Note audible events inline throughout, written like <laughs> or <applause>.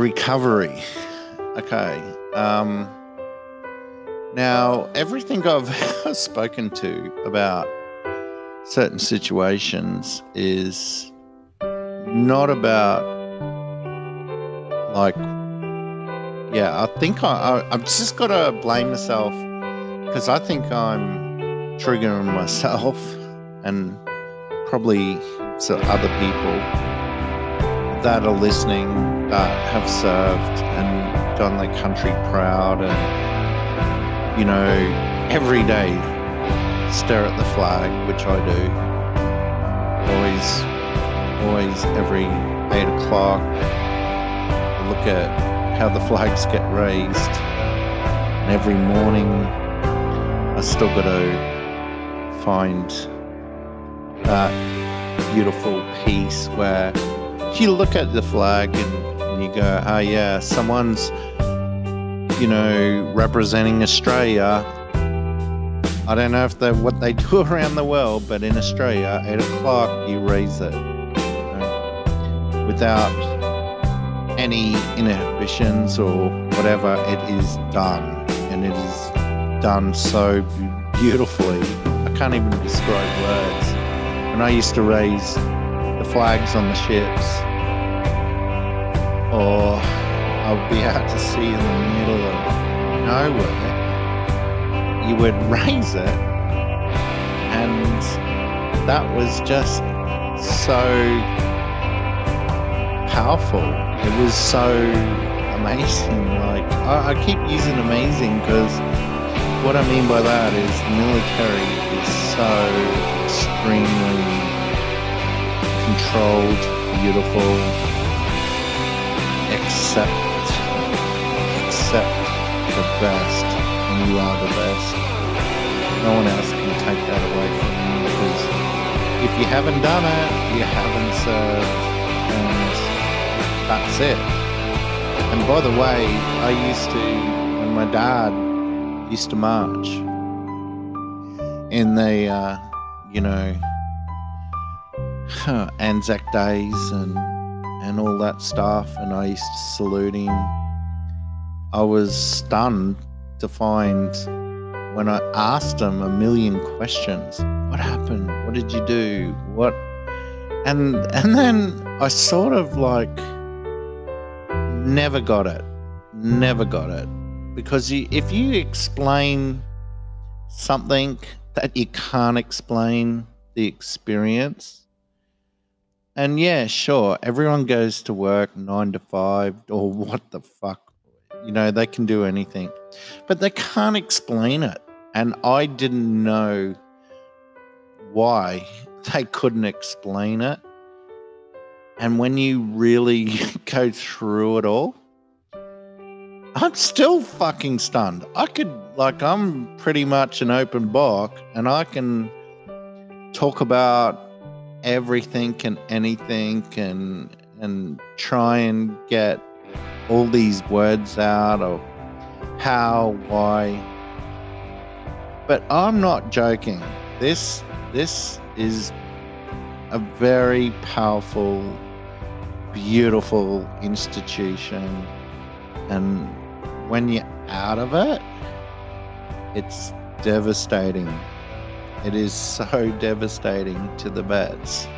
recovery. Okay. Um, now, everything I've <laughs> spoken to about certain situations is not about like, yeah, I think I, I, I've just got to blame myself because I think I'm triggering <laughs> myself and probably to other people that are listening that have served and done their country proud and you know every day stare at the flag which i do. Always always every eight o'clock I look at how the flags get raised. And every morning i still got to find that beautiful piece where you look at the flag and, and you go, oh yeah, someone's, you know, representing Australia. I don't know if they what they do <laughs> around the world, but in Australia, eight o'clock you raise it you know, without any inhibitions or whatever. It is done, and it is done so beautifully. I can't even describe words. When I used to raise flags on the ships, or I'll be out to sea in the middle of nowhere, you would <laughs> raise it, and that was just so powerful. It was so amazing. Like, I, I keep using amazing because what I mean by that is the military is so extremely controlled, beautiful, accept, accept the best, and you are the best. No one else can take that away from you because if you haven't done it, you haven't served, and that's it. And by the way, I used to, when my dad used to march in the, uh, you know, <laughs> Anzac days and and all that stuff, and I used to salute him. I was stunned to find when I asked him a million questions. What happened? What did you do? What? And and then I sort of like never got it. Never got it because you, if you explain something that you can't explain the experience and yeah sure everyone goes to work nine to five or <laughs> what the fuck you know they can do anything but they can't explain it and i didn't know why <laughs> they couldn't explain it and when you really <laughs> go through it all I'm still fucking stunned. I could, like, I'm pretty much an open book and I can talk about everything and anything and and try and get all these words out of how, why. But I'm not joking. This this is a very powerful, beautiful institution and when you're out of it, it's devastating. It is so devastating to the vets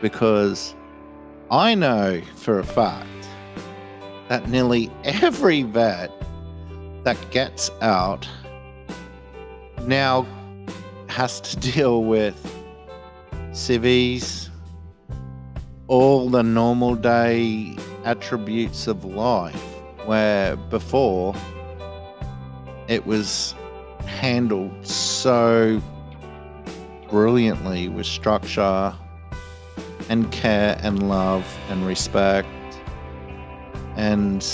because I know for a fact that nearly every vet that gets out now has to <laughs> deal with civies, all the normal day attributes of life where before it was handled so brilliantly with structure and care and love and respect. And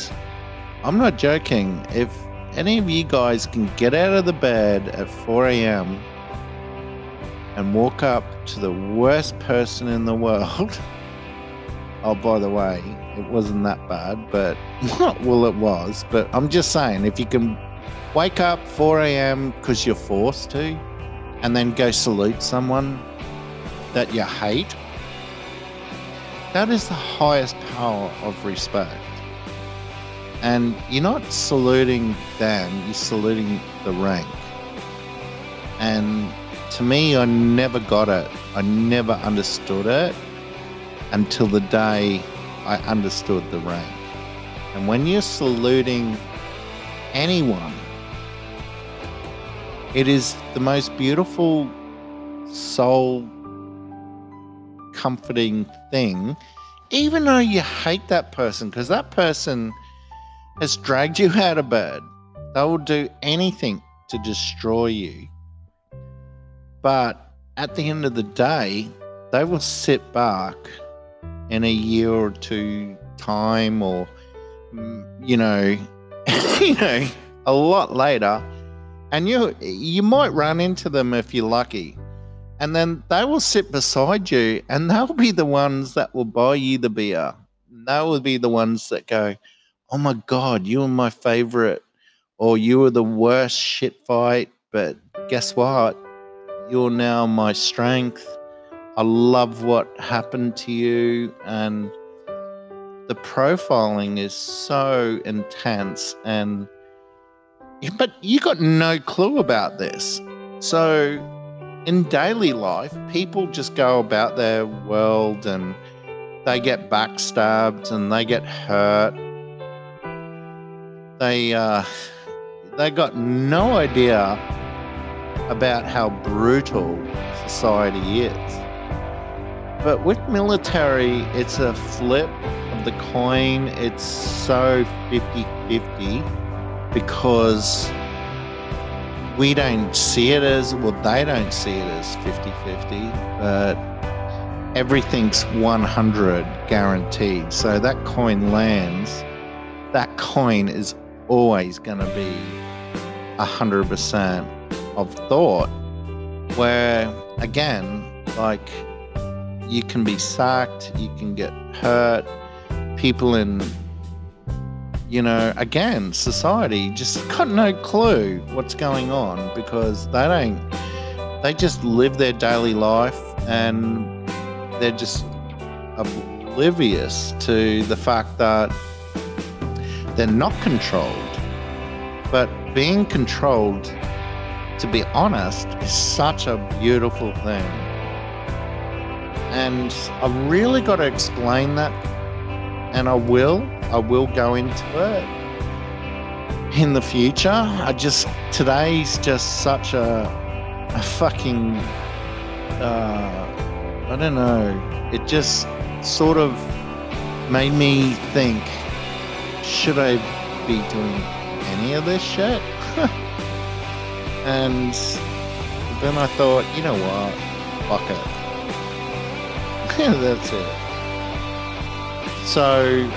I'm not joking. If any of you guys can get out of the bed at 4 a.m. and walk up to the worst person in the world, <laughs> oh, by the way, it wasn't that bad, but <laughs> well, it was. But I'm just saying, if you can wake up 4 a.m. because you're forced to, and then go salute someone that you hate, that is the highest power of respect. And you're not saluting them, you're saluting the rank. And to me, I never got it. I never understood it until the day I understood the rank. And when you're saluting anyone, it is the most beautiful, soul comforting thing, even though you hate that person, because that person has dragged you out of bed. They will do anything to destroy you. But at the end of the day, they will sit back in a year or two time or mm, you know <laughs> you know a lot later and you you might run into them if you're lucky. And then they will sit beside you and they'll be the ones that will buy you the beer. They will be the ones that go oh my god you are my favorite or you were the worst shit fight but guess what? You're now my strength. I love what happened to you, and the profiling is so intense. And but you got no clue about this. So in daily life, people just go about their world and they get backstabbed and they get hurt. They uh, they got no idea about how brutal society is. But with military, it's a flip of the coin. It's so 50 50 because we don't see it as, well, they don't see it as 50 50, but everything's 100 guaranteed. So that coin lands, that coin is always going to be 100% of thought. Where, again, like you can be sacked, you can get hurt. People in, you know, again, society just got no clue what's going on because they don't, they just live their daily life and they're just oblivious to the fact that they're not controlled. But being controlled, to be honest, is such a beautiful thing. And I've really got to explain that. And I will. I will go into it in the future. I just, today's just such a, a fucking, uh, I don't know. It just sort of made me think should I be doing any of this shit? <laughs> and then I thought, you know what? Fuck it. <laughs> That's it. So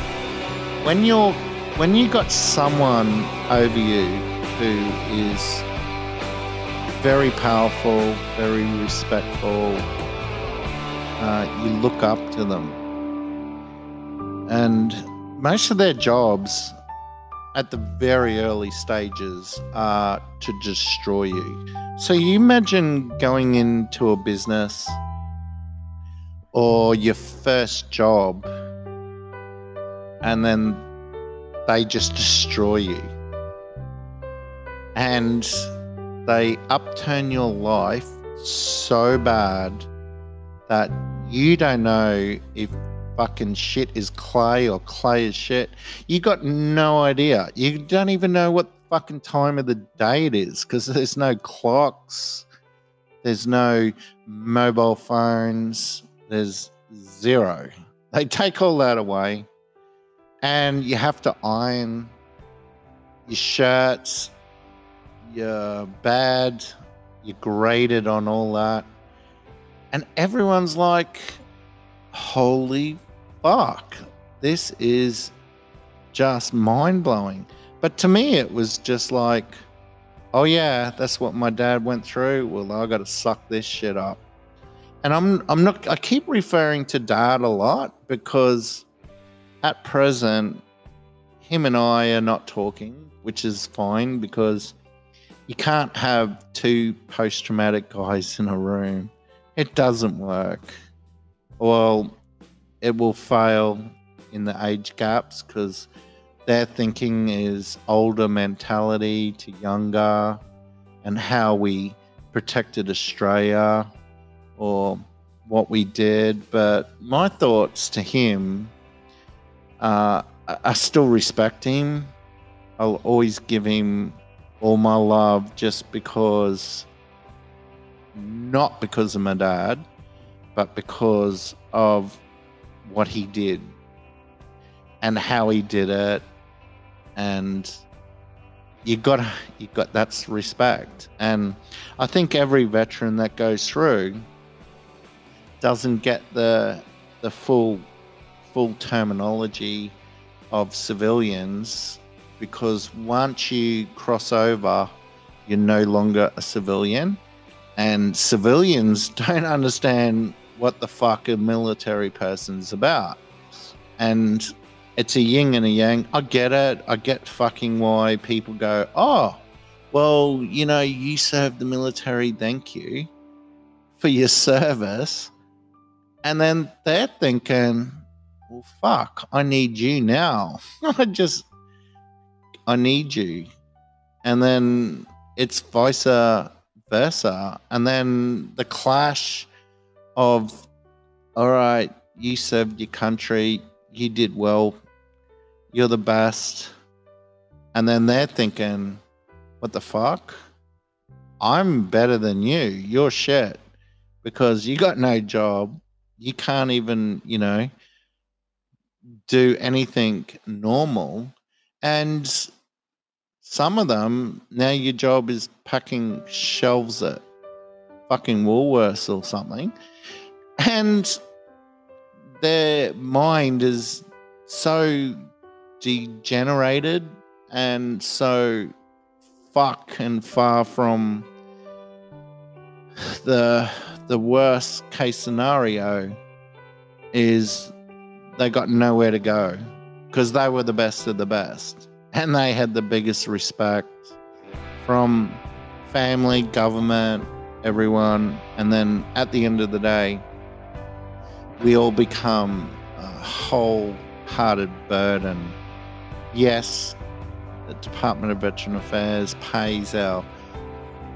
when you're when you got someone over you who is very powerful, very respectful, uh, you look up to them, and most of their jobs at the very early stages are to destroy you. So you imagine going into a business or your first job and then they just destroy you and they upturn your life so bad that you don't know if fucking shit is clay or clay is shit. You got no idea. You don't even know what fucking time of the day it is because there's no clocks, there's no mobile phones, there's zero. They take all that away, and you have to iron your shirts, your bad, you're graded on all that. And everyone's like, holy fuck, this is just mind blowing. But to me, it was just like, oh yeah, that's what my dad went through. Well, I got to suck this shit up and I'm I'm not I keep referring to dad a lot because at present him and I are not talking, which is fine because you can't have two post traumatic guys in a room. It doesn't work. Well, it will fail in the age gaps because their thinking is older mentality to younger and how we protected Australia or what we did. But my thoughts to him uh, I still respect him. I'll always give him all my love just because, not because of my dad, but because of what he did and how he did it. And you got you got that's respect. And I think every veteran that goes through doesn't get the the full full terminology of civilians because once you cross over, you're no longer a civilian. And civilians <laughs> don't understand what the fuck a military person's about. And it's a yin and a yang. I get it. I get fucking why people go, oh, well, you know, you served the military, thank you for your service. And then they're thinking, well, fuck, I need you now. <laughs> I just, I need you. And then it's vice versa. And then the clash of, all right, you served your country, you did well, you're the best. And then they're thinking, what the fuck? I'm better than you. You're shit because you got no job. You can't even, you know, do anything normal. And some of them, now your job is packing shelves at fucking Woolworths or something. And their mind is so degenerated and so fuck and far from the the worst case scenario is they got nowhere to go because they were the best of the best. And they had the biggest respect from family, government, everyone. And then at the end of the day, we all become a wholehearted burden. Yes, the Department of Veteran Affairs pays our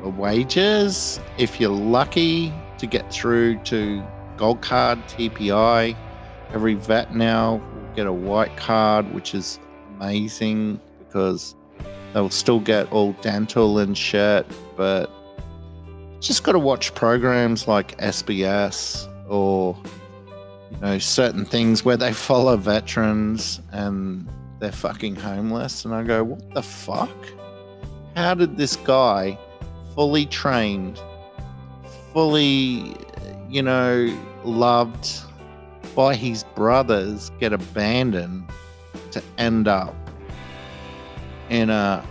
wages if you're lucky to get through to Gold Card, TPI every vet now will get a white card, which is amazing because they'll still get all dental and shit, but just got to watch programs like SBS or you know certain things where they <laughs> follow veterans and they're fucking homeless and I go what the fuck? How did this guy fully trained fully you know loved by his brothers get abandoned to end up in a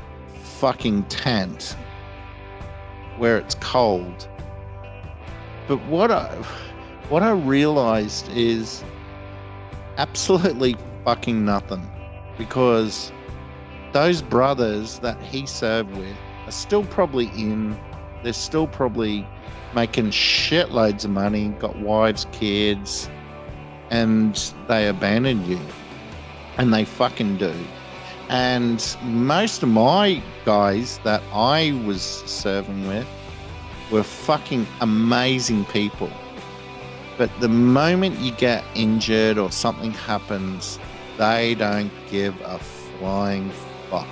fucking tent where it's cold. But what I what I realized is absolutely fucking nothing because those brothers that he served with are still probably in they're still probably making shitloads of money, got wives, kids, and they abandon you. And they fucking do. And most of my guys that I was serving with were fucking amazing people. But the moment you get injured or something happens, they don't give a flying fuck.